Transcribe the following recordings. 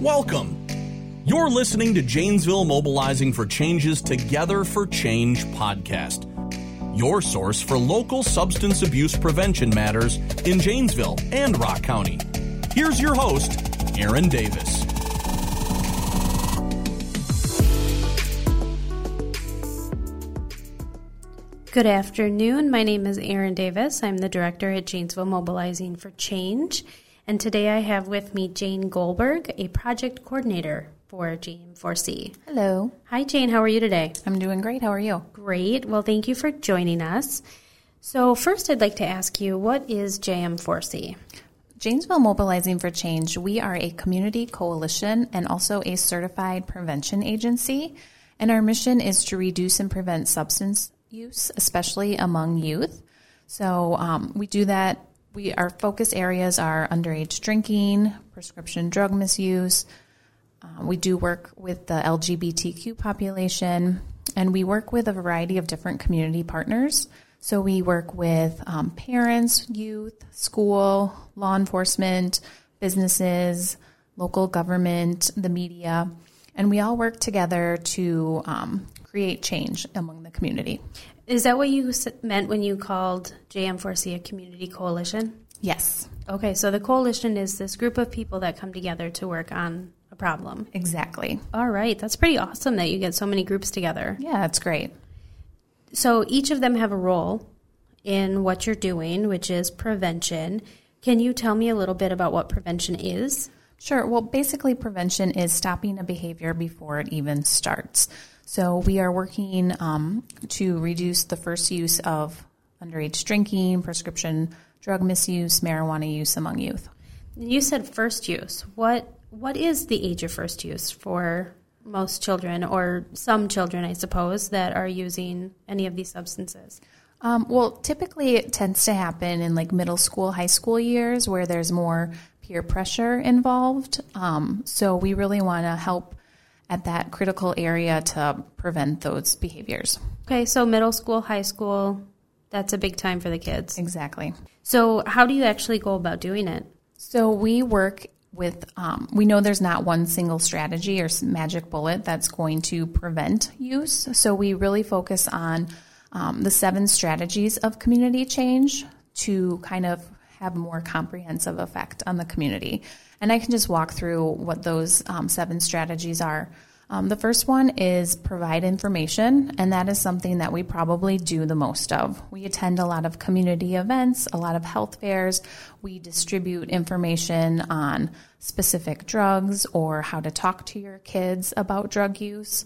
Welcome. You're listening to Janesville Mobilizing for Change's Together for Change podcast, your source for local substance abuse prevention matters in Janesville and Rock County. Here's your host, Aaron Davis. Good afternoon. My name is Erin Davis. I'm the director at Janesville Mobilizing for Change. And today I have with me Jane Goldberg, a project coordinator for JM4C. Hello. Hi, Jane. How are you today? I'm doing great. How are you? Great. Well, thank you for joining us. So, first, I'd like to ask you what is JM4C? Janesville Mobilizing for Change, we are a community coalition and also a certified prevention agency. And our mission is to reduce and prevent substance use, especially among youth. So um, we do that. We our focus areas are underage drinking, prescription drug misuse. Uh, we do work with the LGBTQ population, and we work with a variety of different community partners. So we work with um, parents, youth, school, law enforcement, businesses, local government, the media, and we all work together to um, create change among the community. Is that what you meant when you called JM4C a community coalition? Yes. Okay, so the coalition is this group of people that come together to work on a problem. Exactly. All right, that's pretty awesome that you get so many groups together. Yeah, that's great. So each of them have a role in what you're doing, which is prevention. Can you tell me a little bit about what prevention is? Sure. Well, basically, prevention is stopping a behavior before it even starts. So we are working um, to reduce the first use of underage drinking, prescription drug misuse, marijuana use among youth. You said first use. What what is the age of first use for most children, or some children, I suppose, that are using any of these substances? Um, well, typically it tends to happen in like middle school, high school years where there's more peer pressure involved. Um, so we really want to help at that critical area to prevent those behaviors. Okay, so middle school, high school, that's a big time for the kids. Exactly. So, how do you actually go about doing it? So, we work with, um, we know there's not one single strategy or magic bullet that's going to prevent use. So, we really focus on um, the seven strategies of community change to kind of have more comprehensive effect on the community. And I can just walk through what those um, seven strategies are. Um, the first one is provide information, and that is something that we probably do the most of. We attend a lot of community events, a lot of health fairs. We distribute information on specific drugs or how to talk to your kids about drug use.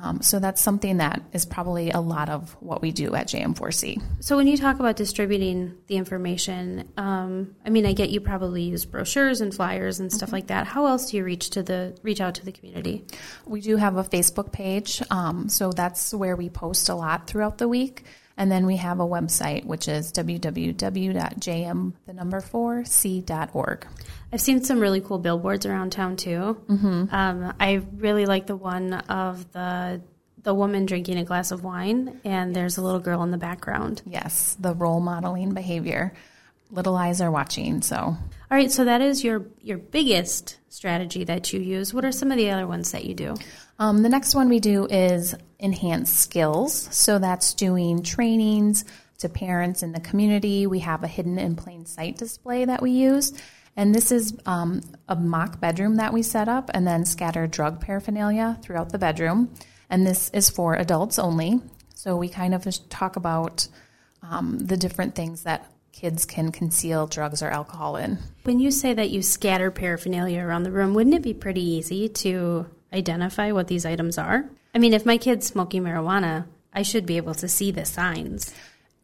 Um, so that's something that is probably a lot of what we do at JM4C. So when you talk about distributing the information, um, I mean, I get you probably use brochures and flyers and stuff mm-hmm. like that. How else do you reach to the reach out to the community? We do have a Facebook page, um, so that's where we post a lot throughout the week. And then we have a website, which is www.jm, the number four, c.org. I've seen some really cool billboards around town too. Mm-hmm. Um, I really like the one of the the woman drinking a glass of wine, and there's a little girl in the background. Yes, the role modeling behavior. Little eyes are watching. So, all right. So that is your your biggest strategy that you use. What are some of the other ones that you do? Um, the next one we do is enhance skills. So that's doing trainings to parents in the community. We have a hidden in plain sight display that we use. And this is um, a mock bedroom that we set up and then scatter drug paraphernalia throughout the bedroom. And this is for adults only. So we kind of talk about um, the different things that kids can conceal drugs or alcohol in. When you say that you scatter paraphernalia around the room, wouldn't it be pretty easy to identify what these items are? I mean, if my kid's smoking marijuana, I should be able to see the signs.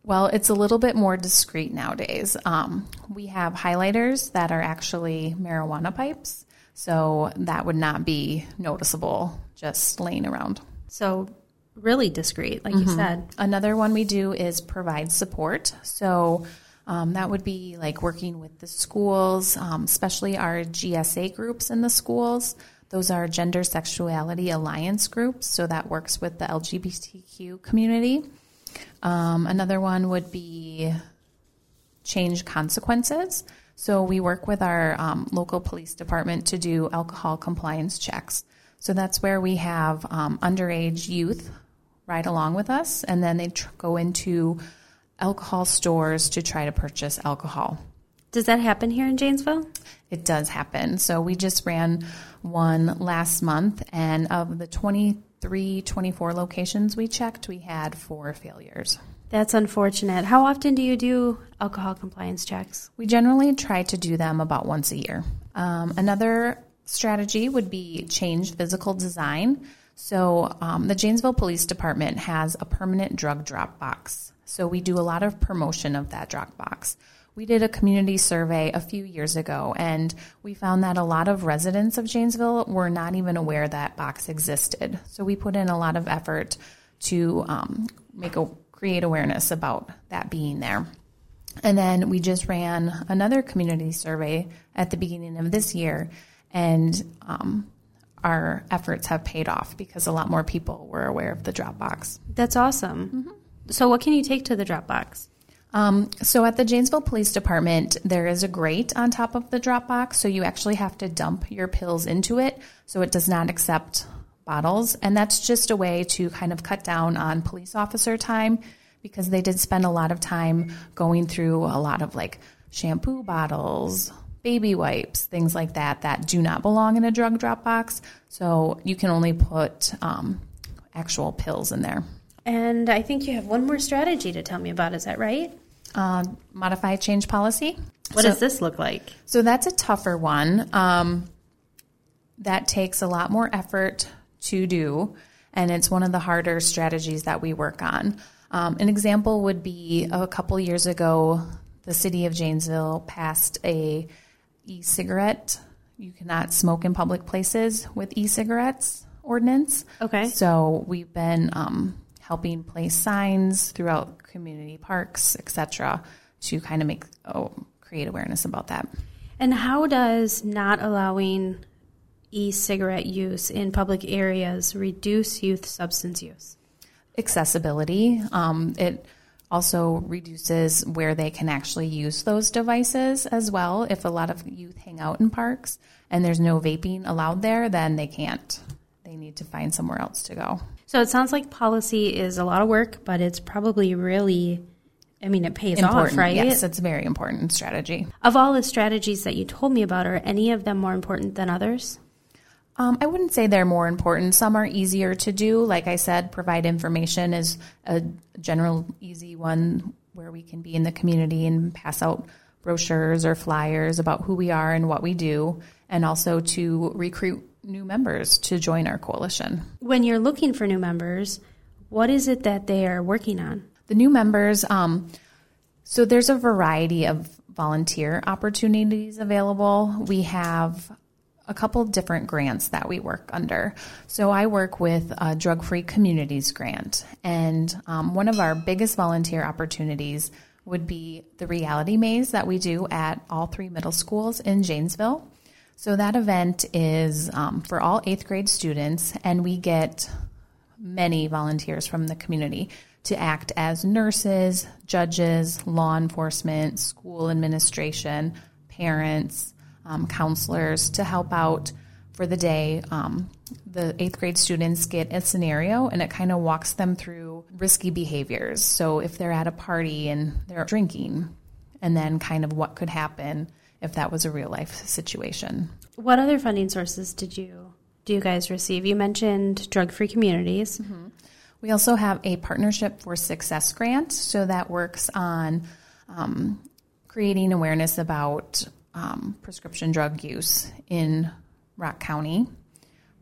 Well, it's a little bit more discreet nowadays. Um, we have highlighters that are actually marijuana pipes, so that would not be noticeable just laying around. So, really discreet, like mm-hmm. you said. Another one we do is provide support. So, um, that would be like working with the schools, um, especially our GSA groups in the schools. Those are Gender Sexuality Alliance groups, so that works with the LGBTQ community. Um, another one would be change consequences. So we work with our um, local police department to do alcohol compliance checks. So that's where we have um, underage youth ride along with us, and then they tr- go into alcohol stores to try to purchase alcohol. Does that happen here in Janesville? It does happen. So we just ran one last month, and of the 23, 24 locations we checked, we had four failures. That's unfortunate. How often do you do alcohol compliance checks? We generally try to do them about once a year. Um, another strategy would be change physical design. So, um, the Janesville Police Department has a permanent drug drop box. So, we do a lot of promotion of that drop box. We did a community survey a few years ago, and we found that a lot of residents of Janesville were not even aware that box existed. So, we put in a lot of effort to um, make a create awareness about that being there. And then we just ran another community survey at the beginning of this year, and um, our efforts have paid off because a lot more people were aware of the drop box. That's awesome. Mm-hmm. So, what can you take to the drop box? Um, so, at the Janesville Police Department, there is a grate on top of the drop box, so you actually have to dump your pills into it, so it does not accept bottles. And that's just a way to kind of cut down on police officer time because they did spend a lot of time going through a lot of like shampoo bottles, baby wipes, things like that, that do not belong in a drug drop box. So you can only put um, actual pills in there. And I think you have one more strategy to tell me about. Is that right? Uh, modify change policy. What so, does this look like? So that's a tougher one. Um, that takes a lot more effort to do, and it's one of the harder strategies that we work on. Um, an example would be a couple years ago, the city of Janesville passed a e-cigarette. You cannot smoke in public places with e-cigarettes ordinance. Okay. So we've been um, helping place signs throughout community parks, etc., to kind of make oh, create awareness about that. And how does not allowing e-cigarette use in public areas reduce youth substance use? Accessibility. Um, it also reduces where they can actually use those devices as well. If a lot of youth hang out in parks and there's no vaping allowed there, then they can't. They need to find somewhere else to go. So it sounds like policy is a lot of work, but it's probably really I mean, it pays important. off, right? Yes, it's a very important strategy. Of all the strategies that you told me about, are any of them more important than others? Um, I wouldn't say they're more important. Some are easier to do. Like I said, provide information is a general easy one where we can be in the community and pass out brochures or flyers about who we are and what we do, and also to recruit new members to join our coalition. When you're looking for new members, what is it that they are working on? The new members, um, so there's a variety of volunteer opportunities available. We have a couple different grants that we work under. So I work with a Drug Free Communities grant, and um, one of our biggest volunteer opportunities would be the reality maze that we do at all three middle schools in Janesville. So that event is um, for all eighth grade students, and we get many volunteers from the community to act as nurses, judges, law enforcement, school administration, parents, um, counselors to help out for the day. Um, the eighth grade students get a scenario and it kind of walks them through risky behaviors. So if they're at a party and they're drinking, and then kind of what could happen if that was a real life situation. What other funding sources did you do you guys receive? You mentioned drug free communities. Mm-hmm. We also have a partnership for success grant, so that works on um, creating awareness about um, prescription drug use in Rock County.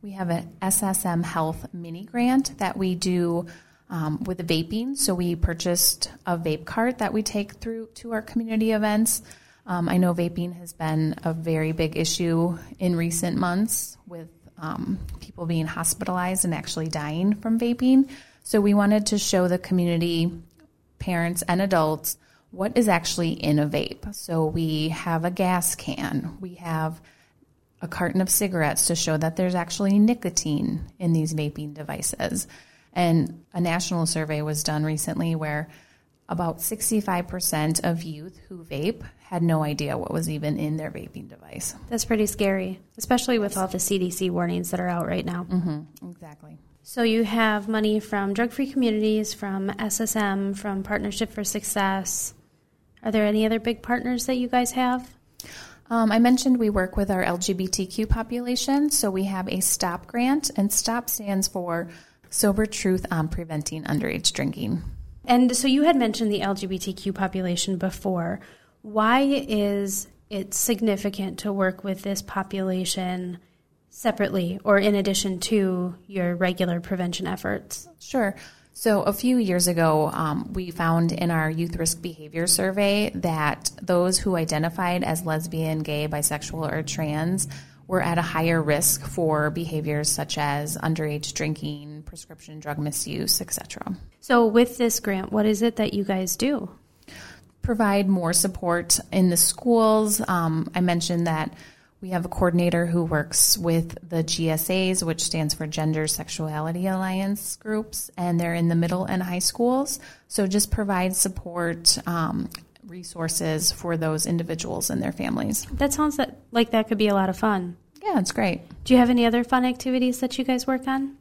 We have an SSM Health mini grant that we do um, with the vaping. So we purchased a vape cart that we take through to our community events. Um, I know vaping has been a very big issue in recent months with um, people being hospitalized and actually dying from vaping. So we wanted to show the community, parents and adults, what is actually in a vape. So we have a gas can, we have a carton of cigarettes to show that there's actually nicotine in these vaping devices. And a national survey was done recently where about 65% of youth who vape had no idea what was even in their vaping device. That's pretty scary, especially with all the CDC warnings that are out right now. Mm-hmm, exactly. So you have money from Drug Free Communities, from SSM, from Partnership for Success. Are there any other big partners that you guys have? Um, I mentioned we work with our LGBTQ population, so we have a STOP grant, and STOP stands for Sober Truth on Preventing Underage Drinking. And so you had mentioned the LGBTQ population before. Why is it significant to work with this population separately or in addition to your regular prevention efforts? Sure. So, a few years ago, um, we found in our youth risk behavior survey that those who identified as lesbian, gay, bisexual, or trans were at a higher risk for behaviors such as underage drinking, prescription drug misuse, etc. So, with this grant, what is it that you guys do? Provide more support in the schools. Um, I mentioned that we have a coordinator who works with the GSAs, which stands for Gender Sexuality Alliance groups, and they're in the middle and high schools. So just provide support, um, resources for those individuals and their families. That sounds that, like that could be a lot of fun. Yeah, it's great. Do you have any other fun activities that you guys work on?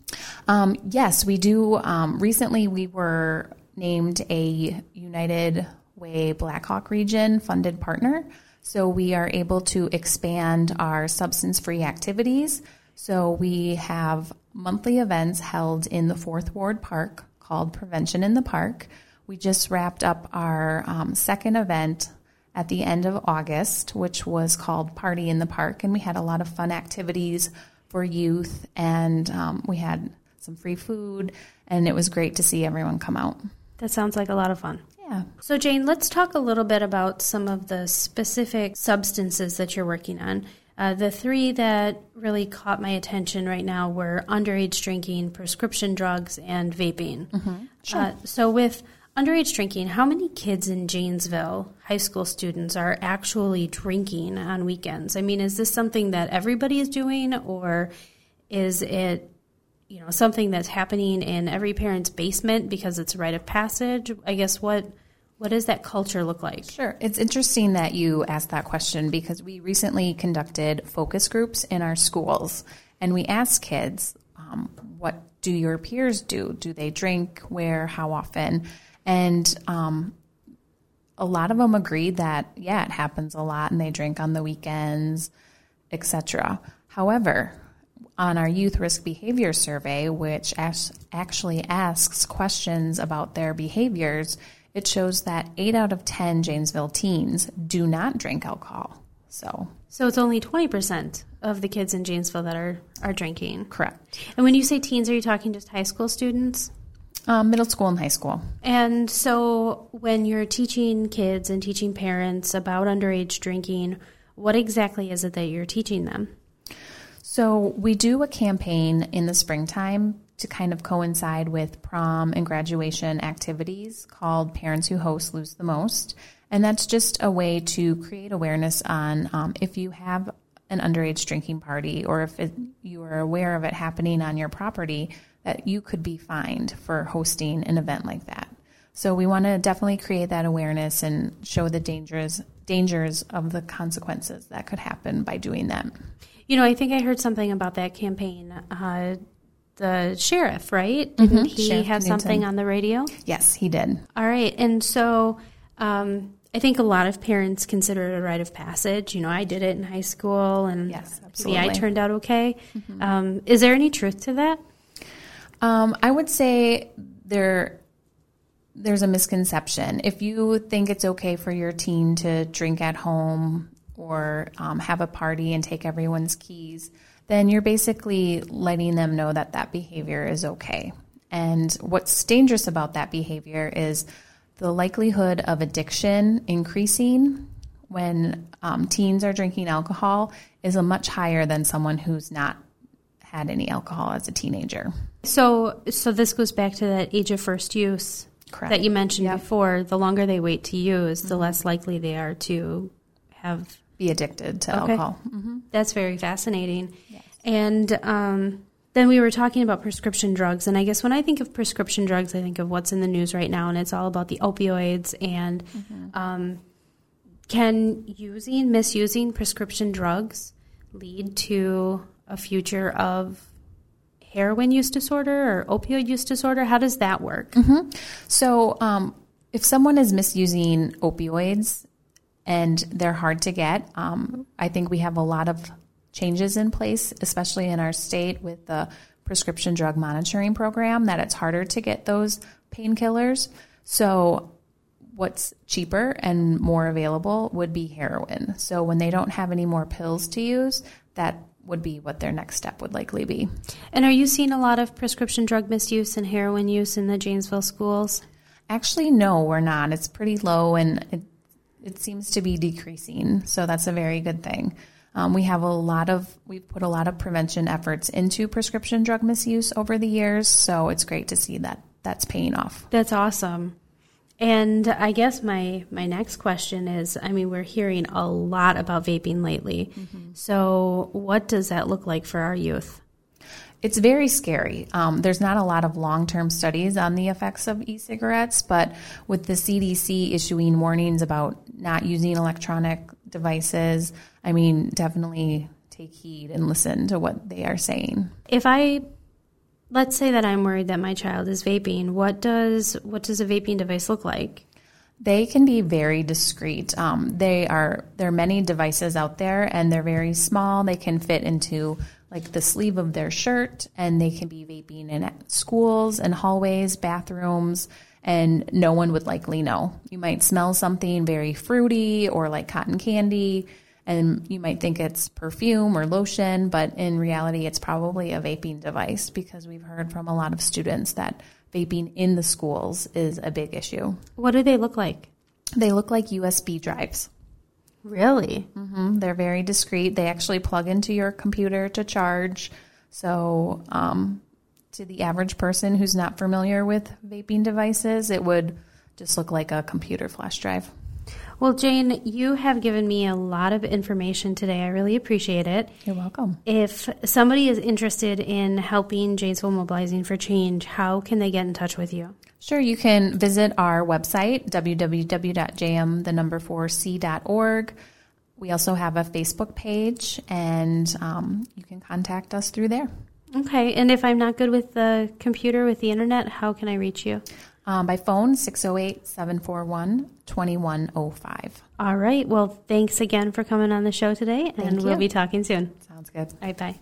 Um, yes, we do. Um, recently, we were named a United Way Blackhawk Region funded partner. So we are able to expand our substance free activities. So we have monthly events held in the Fourth Ward Park called Prevention in the Park. We just wrapped up our um, second event at the end of August, which was called Party in the Park, and we had a lot of fun activities for youth, and um, we had some free food, and it was great to see everyone come out. That sounds like a lot of fun. Yeah. So, Jane, let's talk a little bit about some of the specific substances that you're working on. Uh, the three that really caught my attention right now were underage drinking, prescription drugs, and vaping. Mm-hmm. Sure. Uh, so, with underage drinking, how many kids in Janesville, high school students, are actually drinking on weekends? I mean, is this something that everybody is doing, or is it you know something that's happening in every parent's basement because it's a rite of passage i guess what what does that culture look like? Sure. It's interesting that you asked that question because we recently conducted focus groups in our schools and we asked kids um, what do your peers do? Do they drink? Where? How often? And um, a lot of them agreed that yeah it happens a lot and they drink on the weekends etc however on our youth risk behavior survey, which actually asks questions about their behaviors, it shows that 8 out of 10 Janesville teens do not drink alcohol. So, so it's only 20% of the kids in Janesville that are, are drinking. Correct. And when you say teens, are you talking just high school students? Um, middle school and high school. And so when you're teaching kids and teaching parents about underage drinking, what exactly is it that you're teaching them? So we do a campaign in the springtime to kind of coincide with prom and graduation activities called Parents Who Host Lose the Most. And that's just a way to create awareness on um, if you have an underage drinking party or if it, you are aware of it happening on your property, that you could be fined for hosting an event like that. So we want to definitely create that awareness and show the dangers dangers of the consequences that could happen by doing that. You know, I think I heard something about that campaign. Uh, the sheriff, right? Didn't mm-hmm. he sheriff have Knudson. something on the radio? Yes, he did. All right. And so um, I think a lot of parents consider it a rite of passage. You know, I did it in high school, and yes, absolutely. I turned out okay. Mm-hmm. Um, is there any truth to that? Um, I would say there there's a misconception. If you think it's okay for your teen to drink at home or um, have a party and take everyone's keys, then you're basically letting them know that that behavior is okay. And what's dangerous about that behavior is the likelihood of addiction increasing when um, teens are drinking alcohol is a much higher than someone who's not had any alcohol as a teenager. So, so this goes back to that age of first use Correct. that you mentioned yep. before. The longer they wait to use, the mm-hmm. less likely they are to have be addicted to okay. alcohol. Mm-hmm. That's very fascinating. Yes. And um, then we were talking about prescription drugs, and I guess when I think of prescription drugs, I think of what's in the news right now, and it's all about the opioids. And um, can using, misusing prescription drugs lead to a future of heroin use disorder or opioid use disorder? How does that work? So, um, if someone is misusing opioids and they're hard to get, um, I think we have a lot of changes in place, especially in our state with the prescription drug monitoring program, that it's harder to get those painkillers. So, what's cheaper and more available would be heroin. So, when they don't have any more pills to use, that would be what their next step would likely be. And are you seeing a lot of prescription drug misuse and heroin use in the Janesville schools? Actually, no, we're not. It's pretty low and it, it seems to be decreasing. So that's a very good thing. Um, we have a lot of, we've put a lot of prevention efforts into prescription drug misuse over the years. So it's great to see that that's paying off. That's awesome. And I guess my my next question is I mean we're hearing a lot about vaping lately. So what does that look like for our youth? It's very scary. Um, there's not a lot of long term studies on the effects of e cigarettes, but with the CDC issuing warnings about not using electronic devices, I mean, definitely take heed and listen to what they are saying. If I let's say that I'm worried that my child is vaping, what does what does a vaping device look like? They can be very discreet. Um, they are there are many devices out there, and they're very small. They can fit into like the sleeve of their shirt, and they can be vaping in schools and hallways, bathrooms, and no one would likely know. You might smell something very fruity or like cotton candy, and you might think it's perfume or lotion, but in reality, it's probably a vaping device because we've heard from a lot of students that vaping in the schools is a big issue. What do they look like? They look like USB drives. Really? hmm They're very discreet. They actually plug into your computer to charge. So, um, to the average person who's not familiar with vaping devices, it would just look like a computer flash drive. Well, Jane, you have given me a lot of information today. I really appreciate it. You're welcome. If somebody is interested in helping Janesville Mobilizing for Change, how can they get in touch with you? Sure, you can visit our website, www.jm, the number 4c.org. We also have a Facebook page, and um, you can contact us through there. Okay, and if I'm not good with the computer, with the internet, how can I reach you? Um, by phone, 608 741 2105. All right, well, thanks again for coming on the show today, and Thank we'll you. be talking soon. Sounds good. All right, bye.